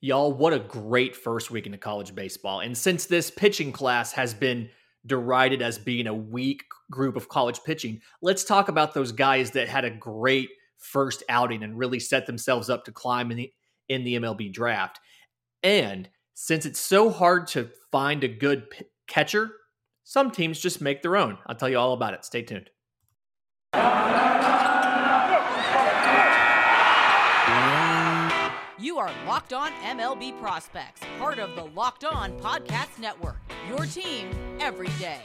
Y'all, what a great first week into college baseball. And since this pitching class has been derided as being a weak group of college pitching, let's talk about those guys that had a great first outing and really set themselves up to climb in the, in the MLB draft. And since it's so hard to find a good p- catcher, some teams just make their own. I'll tell you all about it. Stay tuned. You are Locked On MLB Prospects, part of the Locked On Podcast Network. Your team every day.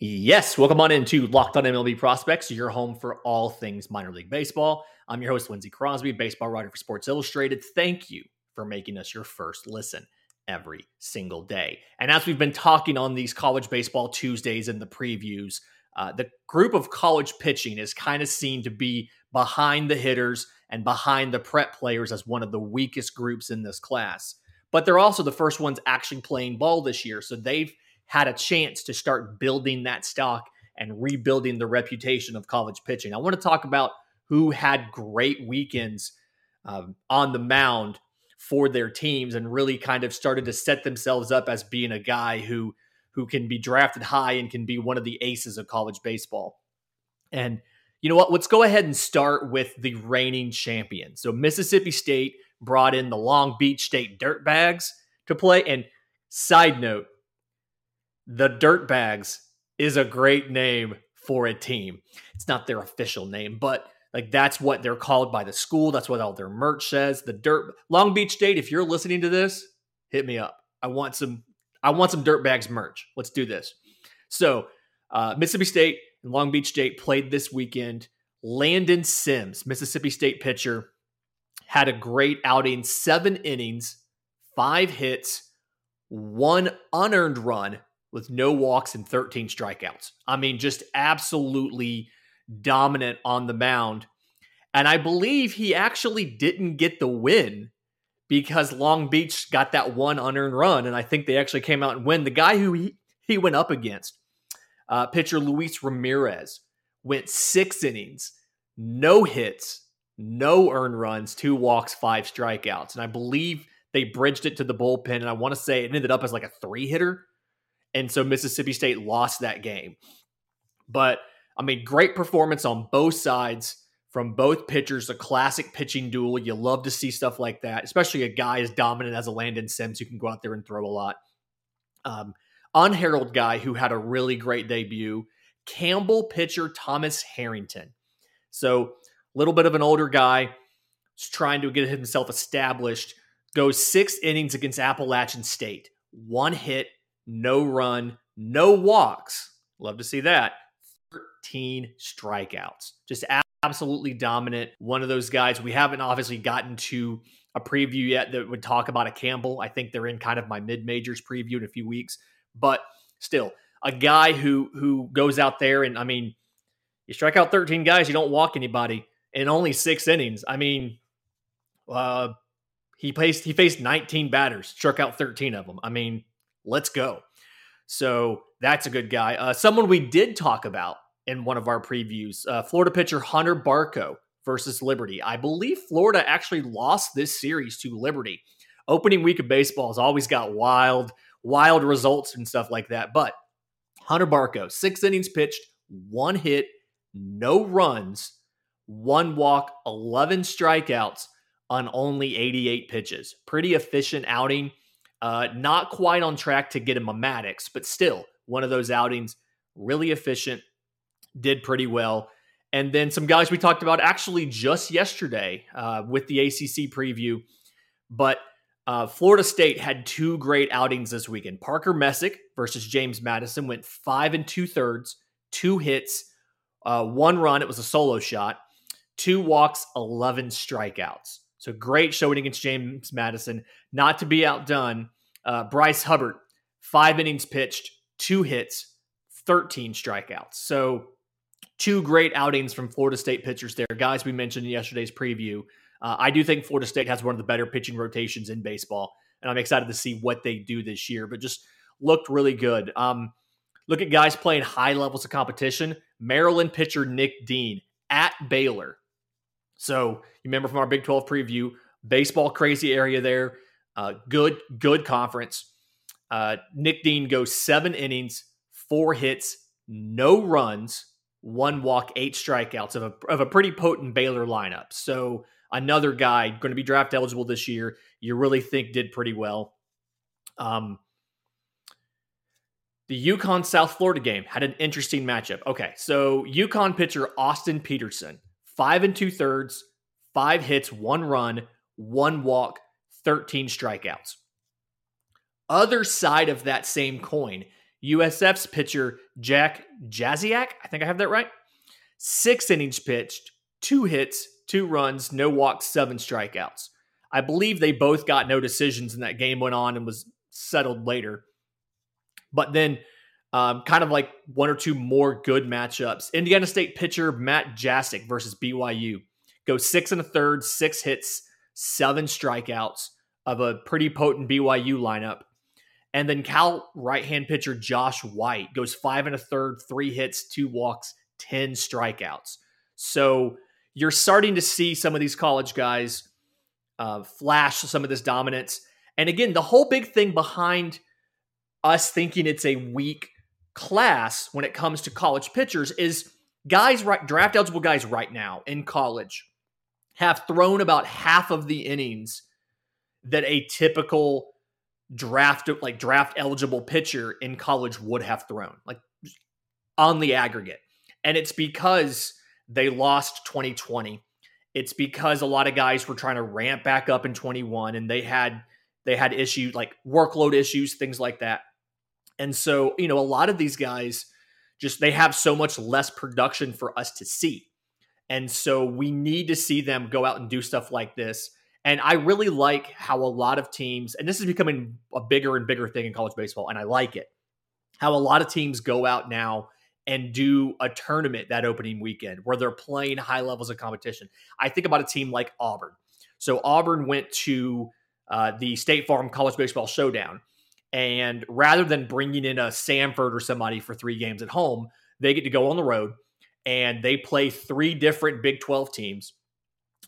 Yes, welcome on into Locked On MLB Prospects, your home for all things minor league baseball. I'm your host, Lindsey Crosby, baseball writer for Sports Illustrated. Thank you for making us your first listen every single day. And as we've been talking on these college baseball Tuesdays and the previews, uh, the group of college pitching is kind of seen to be behind the hitters and behind the prep players as one of the weakest groups in this class. But they're also the first ones actually playing ball this year. So they've had a chance to start building that stock and rebuilding the reputation of college pitching. I want to talk about who had great weekends um, on the mound for their teams and really kind of started to set themselves up as being a guy who who can be drafted high and can be one of the aces of college baseball. And you know what? Let's go ahead and start with the reigning champion. So Mississippi State brought in the Long Beach State Dirtbags to play. And side note, the Dirtbags is a great name for a team. It's not their official name, but like that's what they're called by the school. That's what all their merch says. The Dirt Long Beach State. If you're listening to this, hit me up. I want some. I want some Dirtbags merch. Let's do this. So uh, Mississippi State and Long Beach State played this weekend. Landon Sims, Mississippi State pitcher, had a great outing. Seven innings, five hits, one unearned run, with no walks and 13 strikeouts. I mean, just absolutely dominant on the mound. And I believe he actually didn't get the win because Long Beach got that one unearned run. And I think they actually came out and win. The guy who he, he went up against, uh, pitcher Luis Ramirez, went six innings, no hits, no earned runs, two walks, five strikeouts. And I believe they bridged it to the bullpen. And I want to say it ended up as like a three hitter and so Mississippi State lost that game. But I mean, great performance on both sides from both pitchers, a classic pitching duel. You love to see stuff like that, especially a guy as dominant as a Landon Sims who can go out there and throw a lot. Um, unheralded guy who had a really great debut, Campbell pitcher Thomas Harrington. So, a little bit of an older guy, trying to get himself established, goes six innings against Appalachian State, one hit, no run, no walks. Love to see that. 13 strikeouts. Just absolutely dominant. One of those guys. We haven't obviously gotten to a preview yet that would talk about a Campbell. I think they're in kind of my mid majors preview in a few weeks, but still a guy who who goes out there and I mean, you strike out 13 guys, you don't walk anybody in only six innings. I mean, uh, he faced he faced 19 batters, struck out 13 of them. I mean, Let's go. So that's a good guy. Uh, someone we did talk about in one of our previews uh, Florida pitcher Hunter Barco versus Liberty. I believe Florida actually lost this series to Liberty. Opening week of baseball has always got wild, wild results and stuff like that. But Hunter Barco, six innings pitched, one hit, no runs, one walk, 11 strikeouts on only 88 pitches. Pretty efficient outing. Uh, not quite on track to get him a Maddux, but still one of those outings, really efficient, did pretty well. And then some guys we talked about actually just yesterday uh, with the ACC preview. But uh, Florida State had two great outings this weekend. Parker Messick versus James Madison went five and two thirds, two hits, uh, one run. It was a solo shot, two walks, 11 strikeouts. So great showing against James Madison. Not to be outdone, uh, Bryce Hubbart, five innings pitched, two hits, 13 strikeouts. So two great outings from Florida State pitchers there. Guys we mentioned in yesterday's preview. Uh, I do think Florida State has one of the better pitching rotations in baseball, and I'm excited to see what they do this year, but just looked really good. Um, Look at guys playing high levels of competition. Maryland pitcher Nick Dean at Baylor. So you remember from our Big 12 preview, baseball crazy area there. Uh, good, good conference. Uh, Nick Dean goes seven innings, four hits, no runs, one walk, eight strikeouts of a, of a pretty potent Baylor lineup. So another guy going to be draft eligible this year. You really think did pretty well. Um, the UConn South Florida game had an interesting matchup. Okay, so UConn pitcher Austin Peterson, five and two thirds, five hits, one run, one walk, 13 strikeouts. Other side of that same coin, USF's pitcher Jack Jasiak, I think I have that right. Six innings pitched, two hits, two runs, no walks, seven strikeouts. I believe they both got no decisions, and that game went on and was settled later. But then, um, kind of like one or two more good matchups. Indiana State pitcher Matt Jasick versus BYU goes six and a third, six hits, seven strikeouts of a pretty potent BYU lineup. And then Cal right hand pitcher Josh White goes five and a third, three hits, two walks, 10 strikeouts. So you're starting to see some of these college guys uh, flash some of this dominance. And again, the whole big thing behind us thinking it's a weak class when it comes to college pitchers is guys right draft eligible guys right now in college have thrown about half of the innings that a typical draft like draft eligible pitcher in college would have thrown like on the aggregate. And it's because they lost 2020 it's because a lot of guys were trying to ramp back up in 21 and they had they had issues like workload issues things like that. And so you know a lot of these guys just they have so much less production for us to see. And so we need to see them go out and do stuff like this and I really like how a lot of teams, and this is becoming a bigger and bigger thing in college baseball, and I like it, how a lot of teams go out now and do a tournament that opening weekend where they're playing high levels of competition. I think about a team like Auburn. So Auburn went to uh, the State Farm College Baseball Showdown. And rather than bringing in a Samford or somebody for three games at home, they get to go on the road and they play three different Big 12 teams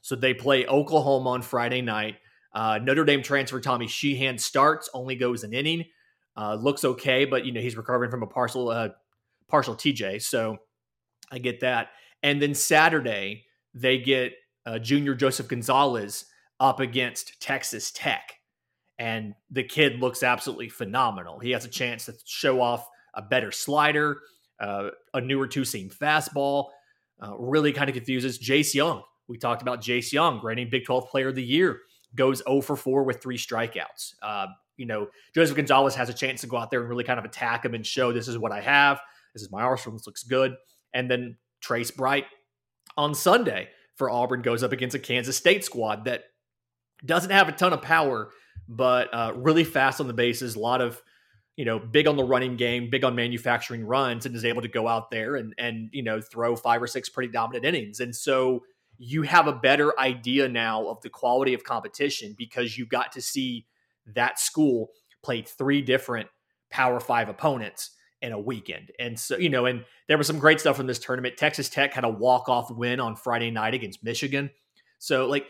so they play Oklahoma on Friday night. Uh, Notre Dame transfer Tommy Sheehan starts, only goes an inning. Uh, looks okay, but you know he's recovering from a partial uh, partial TJ, so I get that. And then Saturday they get uh, junior Joseph Gonzalez up against Texas Tech, and the kid looks absolutely phenomenal. He has a chance to show off a better slider, uh, a newer two seam fastball. Uh, really kind of confuses Jace Jung we talked about Jace Jung, reigning Big 12 Player of the Year, goes 0 for 4 with three strikeouts. Uh, you know, Joseph Gonzalez has a chance to go out there and really kind of attack him and show this is what I have. This is my arsenal. This looks good. And then Trace Bright on Sunday for Auburn goes up against a Kansas State squad that doesn't have a ton of power, but uh, really fast on the bases. A lot of, you know, big on the running game, big on manufacturing runs, and is able to go out there and and you know throw five or six pretty dominant innings. And so you have a better idea now of the quality of competition because you got to see that school play three different Power Five opponents in a weekend. And so, you know, and there was some great stuff from this tournament. Texas Tech had a walk off win on Friday night against Michigan. So, like,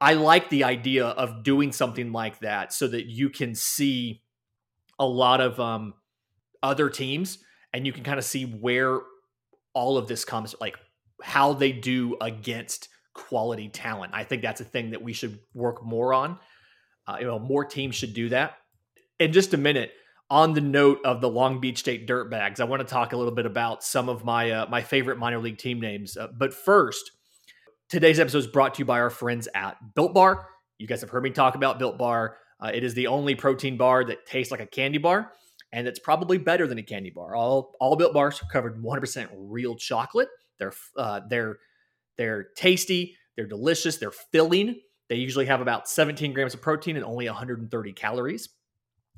I like the idea of doing something like that so that you can see a lot of um, other teams and you can kind of see where all of this comes like how they do against quality talent. I think that's a thing that we should work more on. Uh, you know, more teams should do that. In just a minute, on the note of the Long Beach State Dirtbags, I want to talk a little bit about some of my uh, my favorite minor league team names. Uh, but first, today's episode is brought to you by our friends at Built Bar. You guys have heard me talk about Built Bar. Uh, it is the only protein bar that tastes like a candy bar, and it's probably better than a candy bar. All all Built Bars are covered 100% real chocolate. They're uh, they're they're tasty. They're delicious. They're filling. They usually have about 17 grams of protein and only 130 calories.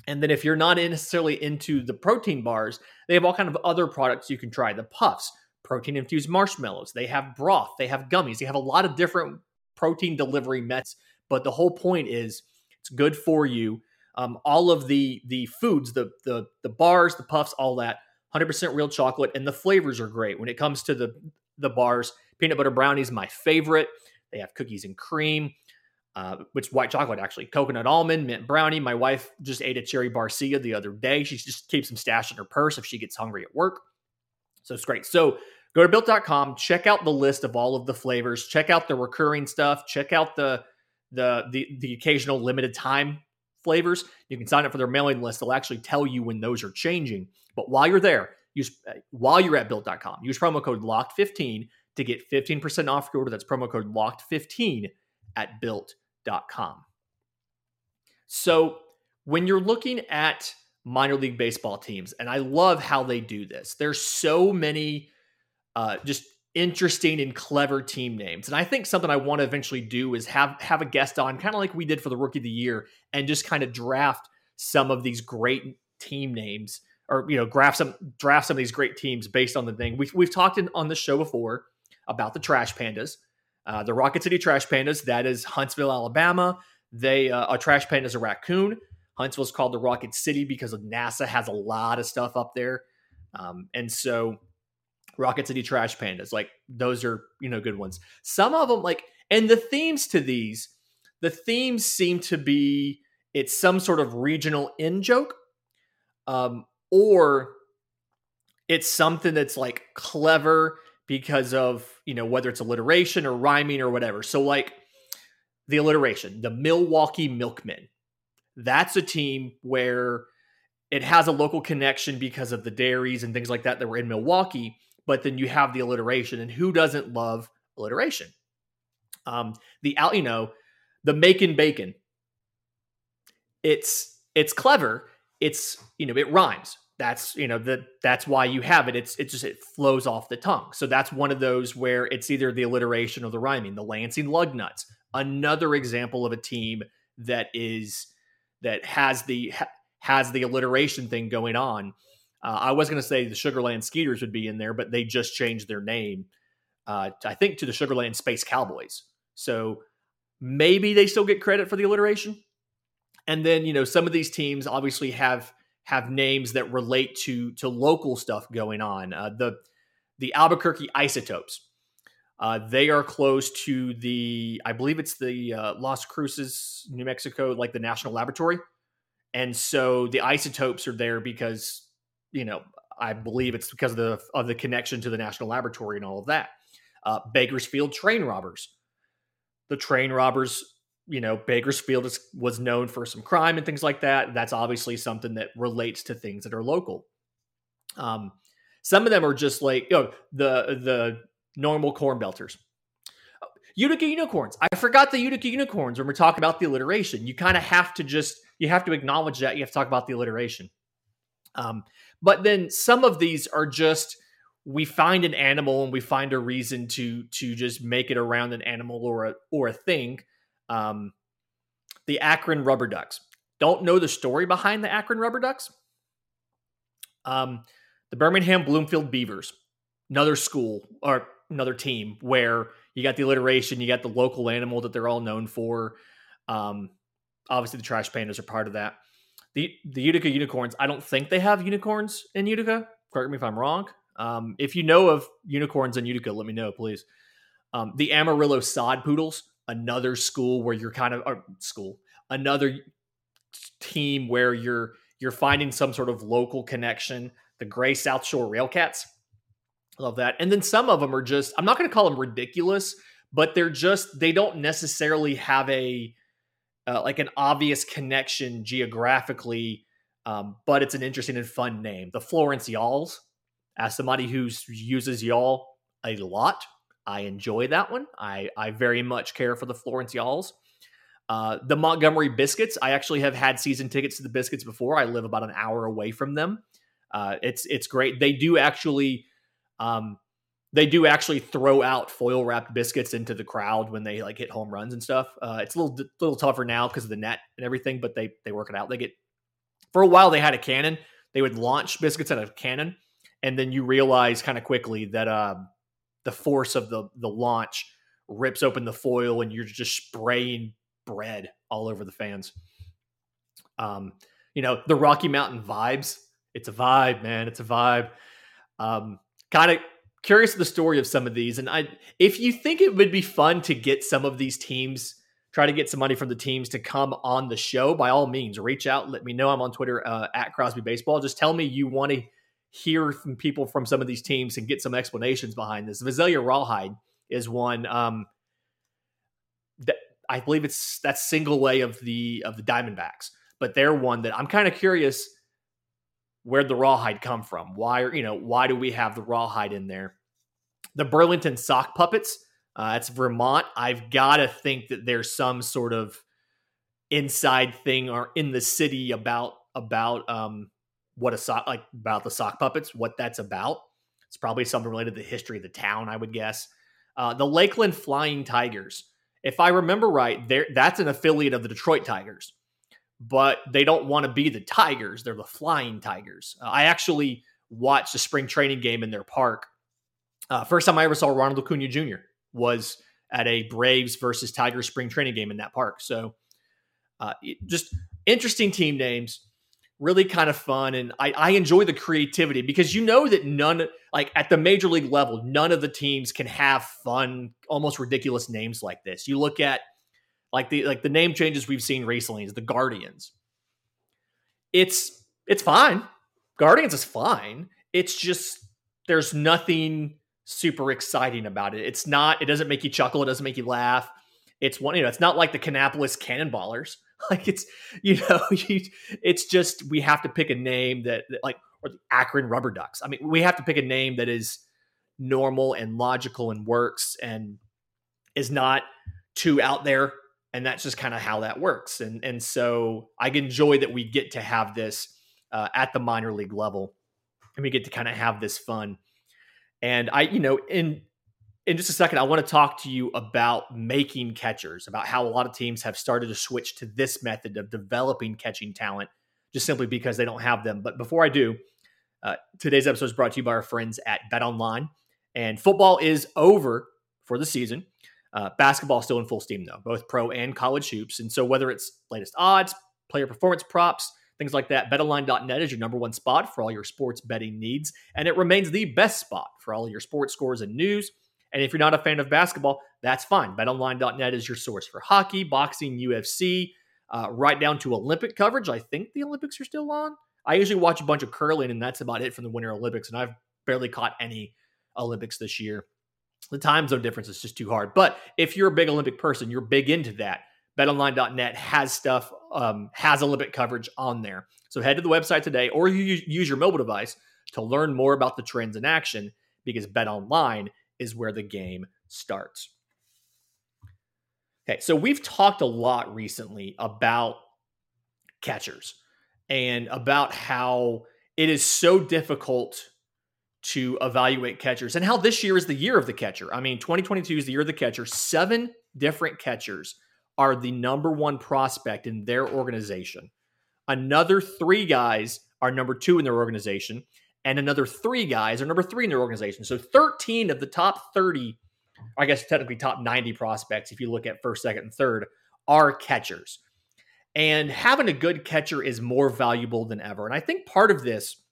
And then if you're not necessarily into the protein bars, they have all kind of other products you can try. The puffs, protein infused marshmallows. They have broth. They have gummies. They have a lot of different protein delivery methods. But the whole point is it's good for you. Um, all of the the foods, the the the bars, the puffs, all that 100% real chocolate, and the flavors are great. When it comes to the the bars, peanut butter brownies my favorite. They have cookies and cream, uh, which white chocolate actually, coconut almond, mint brownie. My wife just ate a cherry barcia the other day. She just keeps them stashed in her purse if she gets hungry at work. So it's great. So go to built.com, check out the list of all of the flavors, check out the recurring stuff, check out the the the, the occasional limited time flavors. You can sign up for their mailing list. They'll actually tell you when those are changing. But while you're there, use uh, while you're at built.com, use promo code locked15 to get 15% off your order. That's promo code locked15 at built.com. So when you're looking at minor league baseball teams, and I love how they do this, there's so many uh, just interesting and clever team names. And I think something I want to eventually do is have have a guest on, kind of like we did for the rookie of the year, and just kind of draft some of these great team names or you know draft some draft some of these great teams based on the thing. We've, we've talked in, on the show before about the trash pandas uh, the rocket city trash pandas. That is huntsville alabama. They uh, a trash panda is a raccoon. Huntsville's called the rocket city because nasa has a lot of stuff up there. Um, and so rocket city trash pandas like those are you know good ones. Some of them like and the themes to these the themes seem to be it's some sort of regional in joke um, or it's something that's like clever because of you know whether it's alliteration or rhyming or whatever. So like the alliteration the milwaukee milkmen. That's a team where it has a local connection because of the dairies and things like that that were in milwaukee but then you have the alliteration and who doesn't love alliteration? Um the out you know the making bacon. It's it's clever it's you know it rhymes. That's you know that that's why you have it. It's it just it flows off the tongue. So that's one of those where it's either the alliteration or the rhyming the lansing lugnuts another example of a team that is that has the has the alliteration thing going on uh, i was going to say the sugarland skeeters would be in there but they just changed their name uh, i think to the sugarland space cowboys so maybe they still get credit for the alliteration and then you know some of these teams obviously have have names that relate to to local stuff going on. Uh, the the Albuquerque Isotopes. Uh, they are close to the, I believe it's the uh, Las Cruces, New Mexico, like the national laboratory, and so the isotopes are there because, you know, I believe it's because of the of the connection to the national laboratory and all of that. Uh, Bakersfield train robbers. The train robbers you know, Bakersfield is, was known for some crime and things like that. That's obviously something that relates to things that are local. Um, some of them are just like you know, the the normal corn belters. Utica unicorns. I forgot the Utica unicorns when we're talking about the alliteration. You kind of have to just you have to acknowledge that you have to talk about the alliteration. Um, but then some of these are just we find an animal and we find a reason to to just make it around an animal or a or a thing um, the Akron Rubber Ducks. Don't know the story behind the Akron Rubber Ducks. Um, the Birmingham Bloomfield Beavers, another school or another team where you got the alliteration, you got the local animal that they're all known for. Um, obviously, the Trash Pandas are part of that. The the Utica Unicorns. I don't think they have unicorns in Utica. Correct me if I'm wrong. Um, if you know of unicorns in Utica, let me know, please. Um, the Amarillo Sod Poodles another school where you're kind of school another team where you're you're finding some sort of local connection the Gary south shore railcats love that and then some of them are just i'm not going to call them ridiculous but they're just they don't necessarily have a uh, like an obvious connection geographically um, but it's an interesting and fun name the florence y'alls as somebody who uses y'all a lot I enjoy that one. I, I very much care for the Florence Y'alls. Uh, the Montgomery Biscuits, I actually have had season tickets to the Biscuits before. I live about an hour away from them. Uh, it's it's great. They do actually, um, they do actually throw out foil wrapped biscuits into the crowd when they like hit home runs and stuff. Uh, it's a little little tougher now because of the net and everything, but they they work it out. They get for a while they had a cannon. They would launch biscuits of a cannon, and then you realize kind of quickly that uh, the force of the the launch rips open the foil and you're just spraying bread all over the fans. Um, you know, the Rocky Mountain vibes It's a vibe, man. It's a vibe. Um, kind of curious of the story of some of these, and I, if you think it would be fun to get some of these teams, try to get some money from the teams to come on the show. By all means, reach out. Let me know. I'm on Twitter uh, at Crosby Baseball. Just tell me you want to hear from people from some of these teams and get some explanations behind this. Visalia Rawhide is one. Um, that I believe it's that single way of the of the Diamondbacks, but they're one that I'm kind of curious where'd the rawhide come from? Why are you know why do we have the rawhide in there? The Burlington sock puppets. Uh, that's Vermont. I've got to think that there's some sort of inside thing or in the city about about um, what a sock like about the sock puppets, what that's about. It's probably something related to the history of the town, I would guess. Uh, the Lakeland Flying Tigers. If I remember right, there that's an affiliate of the Detroit Tigers, but they don't want to be the Tigers. They're the Flying Tigers. Uh, I actually watched a spring training game in their park. Uh, first time I ever saw Ronald Acuna Jr. was at a Braves versus Tigers spring training game in that park. So, uh, just interesting team names really kind of fun and I, I enjoy the creativity because you know that none like at the major league level none of the teams can have fun almost ridiculous names like this you look at like the like the name changes we've seen recently is the guardians. It's it's fine. Guardians is fine. It's just there's nothing super exciting about it. It's not it doesn't make you chuckle. It doesn't make you laugh. It's one you know it's not like the Kannapolis cannonballers. Like it's you know it's just we have to pick a name that, that like or the Akron Rubber Ducks. I mean, we have to pick a name that is normal and logical and works and is not too out there and that's just kind of how that works and and so i enjoy that we get to have this uh, at the minor league level and we get to kind of have this fun and i you know in in just a second, I want to talk to you about making catchers, about how a lot of teams have started to switch to this method of developing catching talent just simply because they don't have them. But before I do, uh, today's episode is brought to you by our friends at Bet Online. And football is over for the season. Uh, basketball still in full steam, though, both pro and college hoops. And so, whether it's latest odds, player performance props, things like that, betonline.net is your number one spot for all your sports betting needs. And it remains the best spot for all your sports scores and news. And if you're not a fan of basketball, that's fine. BetOnline.net is your source for hockey, boxing, UFC, uh, right down to Olympic coverage. I think the Olympics are still on. I usually watch a bunch of curling, and that's about it from the Winter Olympics. And I've barely caught any Olympics this year. The time zone difference is just too hard. But if you're a big Olympic person, you're big into that. BetOnline.net has stuff, um, has Olympic coverage on there. So head to the website today, or you use your mobile device to learn more about the trends in action because BetOnline is where the game starts. Okay, so we've talked a lot recently about catchers and about how it is so difficult to evaluate catchers and how this year is the year of the catcher. I mean, 2022 is the year of the catcher. Seven different catchers are the number one prospect in their organization. Another three guys are number two in their organization and another three guys are number three in their organization. So 13 of the top 30, I guess technically top 90 prospects, if you look at first, second, and third, are catchers. And having a good catcher is more valuable than ever. And I think part of this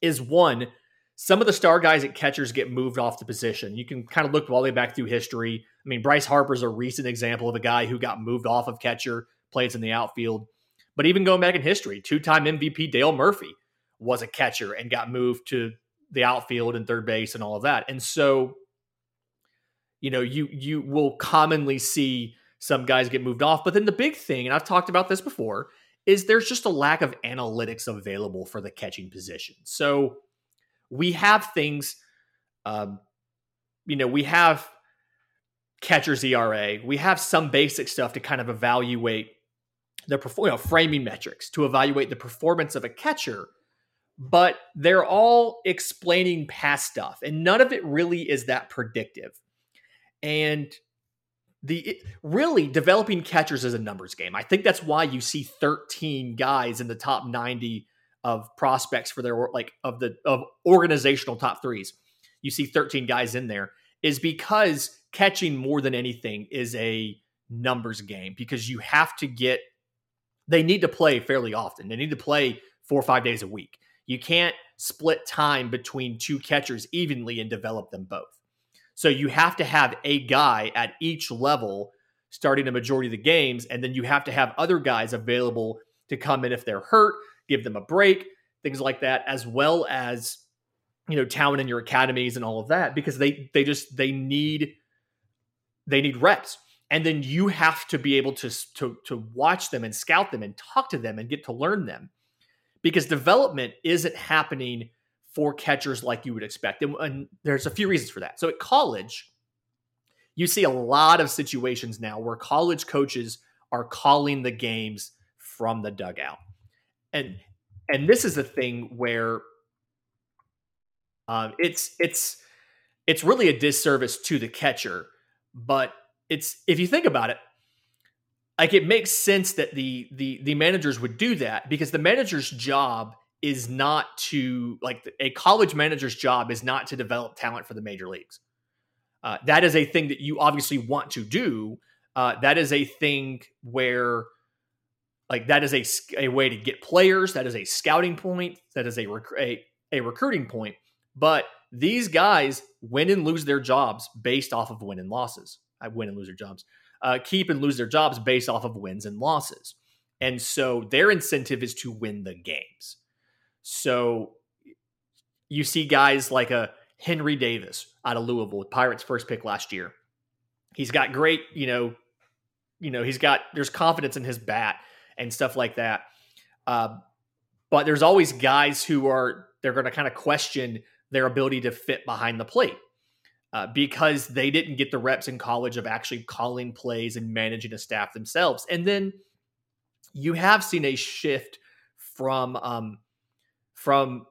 is one, some of the star guys at catchers get moved off the position. You can kind of look all the way back through history. I mean, Bryce Harper's a recent example of a guy who got moved off of catcher, plays in the outfield. But even going back in history, two time MVP Dale Murphy was a catcher and got moved to the outfield and third base and all of that. And so, you know, you you will commonly see some guys get moved off. But then the big thing, and I've talked about this before, is there's just a lack of analytics available for the catching position. So we have things, um, you know, we have catcher's ERA, we have some basic stuff to kind of evaluate the you know, framing metrics to evaluate the performance of a catcher but they're all explaining past stuff and none of it really is that predictive. And the really developing catchers is a numbers game. I think that's why you see 13 guys in the top 90 of prospects for their like of the of organizational top threes. You see 13 guys in there is because catching more than anything is a numbers game because you have to get they need to play fairly often. They need to play four or five days a week. You can't split time between two catchers evenly and develop them both. So you have to have a guy at each level starting a majority of the games, and then you have to have other guys available to come in if they're hurt, give them a break, things like that, as well as you know talent in your academies and all of that, because they they just they need they need reps. And then you have to be able to, to, to watch them and scout them and talk to them and get to learn them because development isn't happening for catchers like you would expect. And, and, there's a few reasons for that. So at college, you see a lot of situations now where college coaches are calling the games from the dugout. And and this is the thing where um, it's it's it's really a disservice to the catcher, but it's if you think about it, like it makes sense that the the the managers would do that because the manager's job is not to like a college manager's job is not to develop talent for the major leagues. Uh, that is a thing that you obviously want to do. Uh, that is a thing where like that is a, a way to get players. That is a scouting point. That is a, rec- a a recruiting point. But these guys win and lose their jobs based off of win and losses. I win and lose their jobs uh, keep and lose their jobs based off of wins and losses. And so their incentive is to win the games. So you see guys like a Henry Davis out of Louisville, Pirates first pick last year. He's got great, you know, you know, he's got there's confidence in his bat and stuff like that. Uh, but there's always guys who are they're going to kind of question their ability to fit behind the plate uh, because they didn't get the reps in college of actually calling plays and managing a staff themselves. And then you have seen a shift from um, from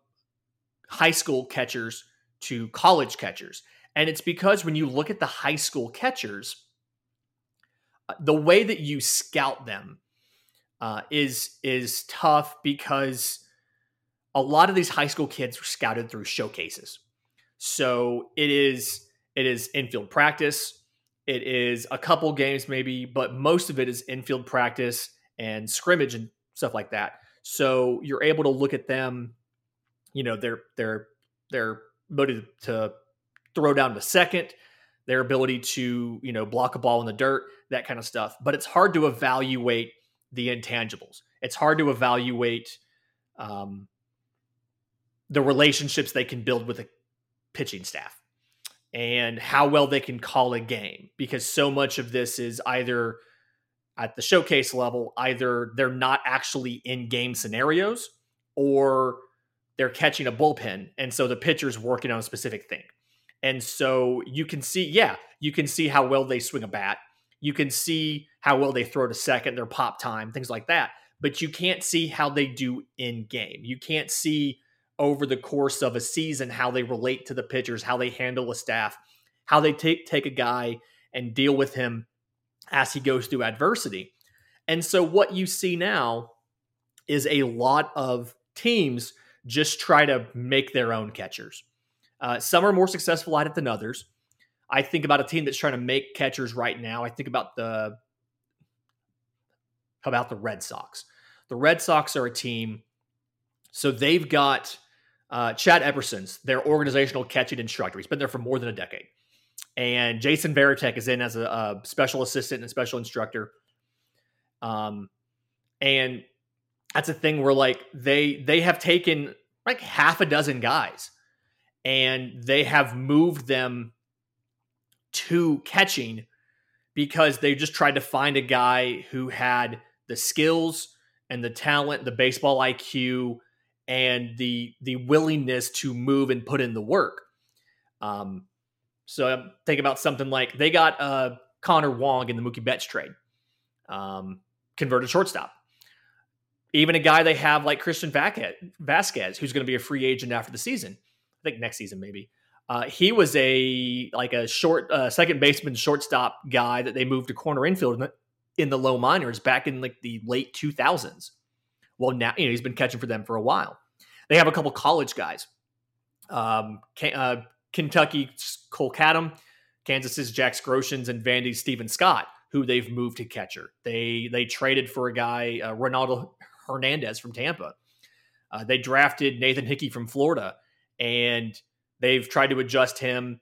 high school catchers to college catchers, and it's because when you look at the high school catchers, uh, the way that you scout them uh, is is tough because a lot of these high school kids were scouted through showcases. So it is it is infield practice. It is a couple games maybe, but most of it is infield practice and scrimmage and stuff like that. So you're able to look at them, you know, their their their ability to throw down to second, their ability to, you know, block a ball in the dirt, that kind of stuff. But it's hard to evaluate the intangibles. It's hard to evaluate um, the relationships they can build with a pitching staff and how well they can call a game because so much of this is either at the showcase level, either they're not actually in game scenarios or they're catching a bullpen. And so the pitcher's working on a specific thing. And so you can see, yeah, you can see how well they swing a bat. You can see how well they throw to second, their pop time, things like that. But you can't see how they do in game. You can't see over the course of a season how they relate to the pitchers, how they handle a staff, how they take take a guy and deal with him as he goes through adversity. And so what you see now is a lot of teams just try to make their own catchers. Uh, some are more successful at it than others. I think about a team that's trying to make catchers right now. I think about the about the Red Sox? The Red Sox are a team, so they've got uh, Chad Epperson's their organizational catching instructor. He's been there for more than a decade. And Jason Varitek is in as a, a special assistant and special instructor. Um, and that's a thing where like they they have taken like half a dozen guys and they have moved them to catching because they just tried to find a guy who had the skills and the talent, the baseball IQ, and the the willingness to move and put in the work. Um, so I'm about something like they got uh, Connor Wong in the Mookie Betts trade, um, converted shortstop. Even a guy they have like Christian Vázquez, who's going to be a free agent after the season. I think next season maybe. Uh, he was a like a short uh, second baseman, shortstop guy that they moved to corner infield in the, in the low minors back in like the late 2000s. Well, now you know he's been catching for them for a while. They have a couple college guys. Um, uh, Kentucky Kole Cottam, Kansas's Jaxx Groshans, and Vandy's Stephen Scott, who they've moved to catcher. They they traded for a guy, uh, Ronaldo Hernandez from Tampa. Uh, they drafted Nathan Hickey from Florida, and they've tried to adjust him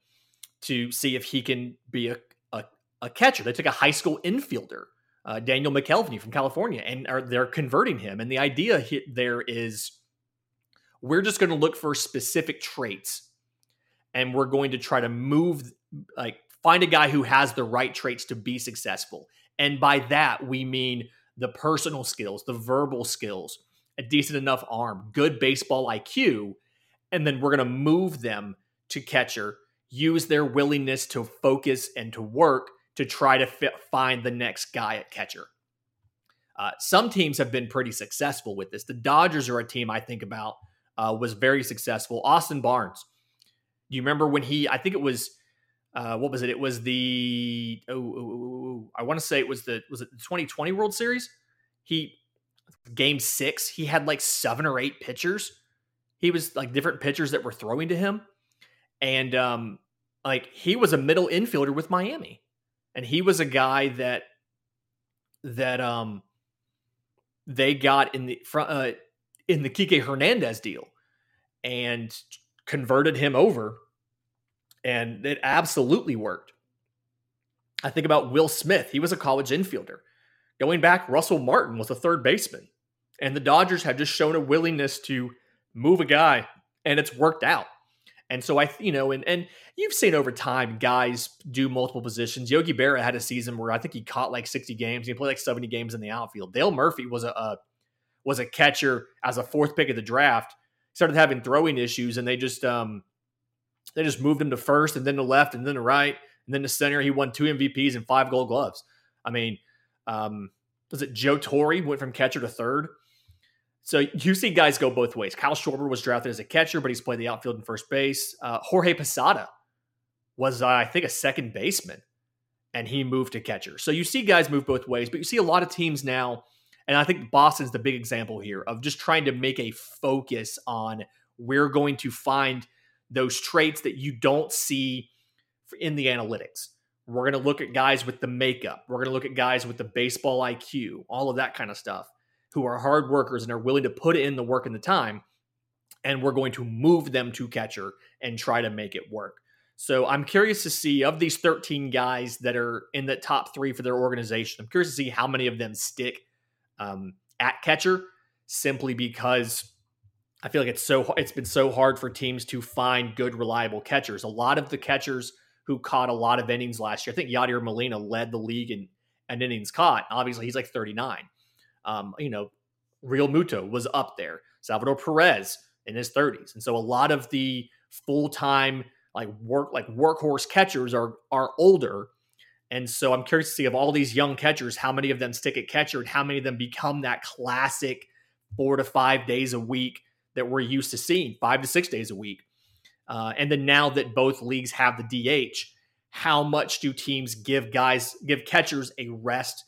to see if he can be a, a, a catcher. They took a high school infielder, uh, Daniel McKelvey from California, and are they're converting him. And the idea there is we're just going to look for specific traits, and we're going to try to move like find a guy who has the right traits to be successful. And by that we mean the personal skills, the verbal skills, a decent enough arm, good baseball IQ, and then we're going to move them to catcher, use their willingness to focus and to work to try to find the next guy at catcher. Uh, some teams have been pretty successful with this. The Dodgers are a team I think about uh, was very successful. Austin Barnes. Do you remember when he? I think it was. Uh, what was it? It was the. Oh, oh, oh, oh I want to say it was the. Was it the 2020 World Series? He game six, he had like seven or eight pitchers. He was like different pitchers that were throwing to him. And um, like he was a middle infielder with Miami. And he was a guy that that um they got in the front uh, in the Kike Hernandez deal and converted him over. And it absolutely worked. I think about Will Smith. He was a college infielder. Going back, Russell Martin was a third baseman. And the Dodgers have just shown a willingness to move a guy, and it's worked out. And so I, you know, and and you've seen over time guys do multiple positions. Yogi Berra had a season where I think he caught like 60 games. He played like 70 games in the outfield. Dale Murphy was a, a was a catcher as a fourth pick of the draft. Started having throwing issues, and they just um they just moved him to first, and then to left, and then to right, and then to center. He won two MVPs and five Gold Gloves. I mean, um, was it Joe Torre went from catcher to third? So you see guys go both ways. Kyle Schwarber was drafted as a catcher, but he's played the outfield and first base. Uh, Jorge Posada was, uh, I think, a second baseman, and he moved to catcher. So you see guys move both ways, but you see a lot of teams now, and I think Boston's the big example here of just trying to make a focus on we're going to find those traits that you don't see in the analytics. We're going to look at guys with the makeup. We're going to look at guys with the baseball IQ, all of that kind of stuff who are hard workers and are willing to put in the work and the time. And we're going to move them to catcher and try to make it work. So I'm curious to see of these 13 guys that are in the top three for their organization. I'm curious to see how many of them stick um, at catcher, simply because I feel like it's so it's been so hard for teams to find good, reliable catchers. A lot of the catchers who caught a lot of innings last year, I think Yadier Molina led the league in, in innings caught. Obviously, he's like 39. Um, you know, Realmuto was up there. Salvador Perez in his 30s. And so a lot of the full-time like work like workhorse catchers are are older. And so I'm curious to see of all these young catchers, how many of them stick at catcher and how many of them become that classic four to five days a week that we're used to seeing, five to six days a week. Uh, and then now that both leagues have the DH, how much do teams give guys, give catchers a rest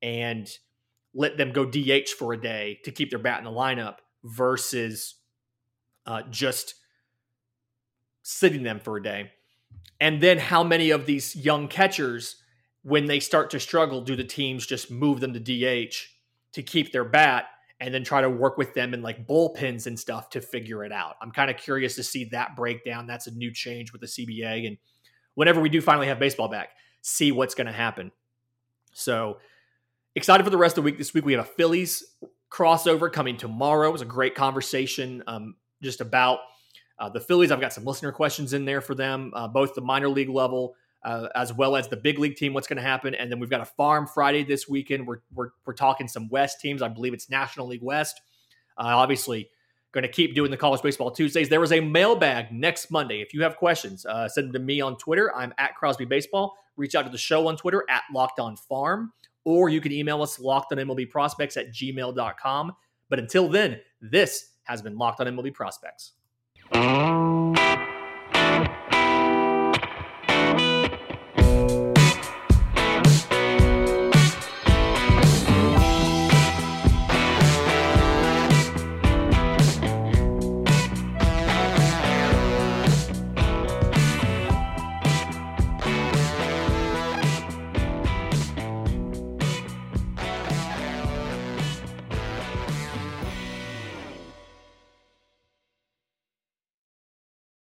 and let them go DH for a day to keep their bat in the lineup versus uh, just sitting them for a day. And then how many of these young catchers, when they start to struggle, do the teams just move them to DH to keep their bat and then try to work with them in like bullpens and stuff to figure it out? I'm kind of curious to see that breakdown. That's a new change with the CBA. And whenever we do finally have baseball back, see what's going to happen. So, excited for the rest of the week. This week we have a Phillies crossover coming tomorrow. It was a great conversation um, just about uh, the Phillies. I've got some listener questions in there for them, uh, both the minor league level uh, as well as the big league team. What's going to happen? And then we've got a farm Friday this weekend. We're we're, we're talking some West teams. I believe it's National League West. Uh, obviously. Going to keep doing the college baseball Tuesdays. There was a mailbag next Monday. If you have questions, uh, send them to me on Twitter. I'm at Crosby Baseball. Reach out to the show on Twitter at Locked On Farm or you can email us locked on MLB prospects at gmail.com. But until then, this has been Locked on MLB Prospects.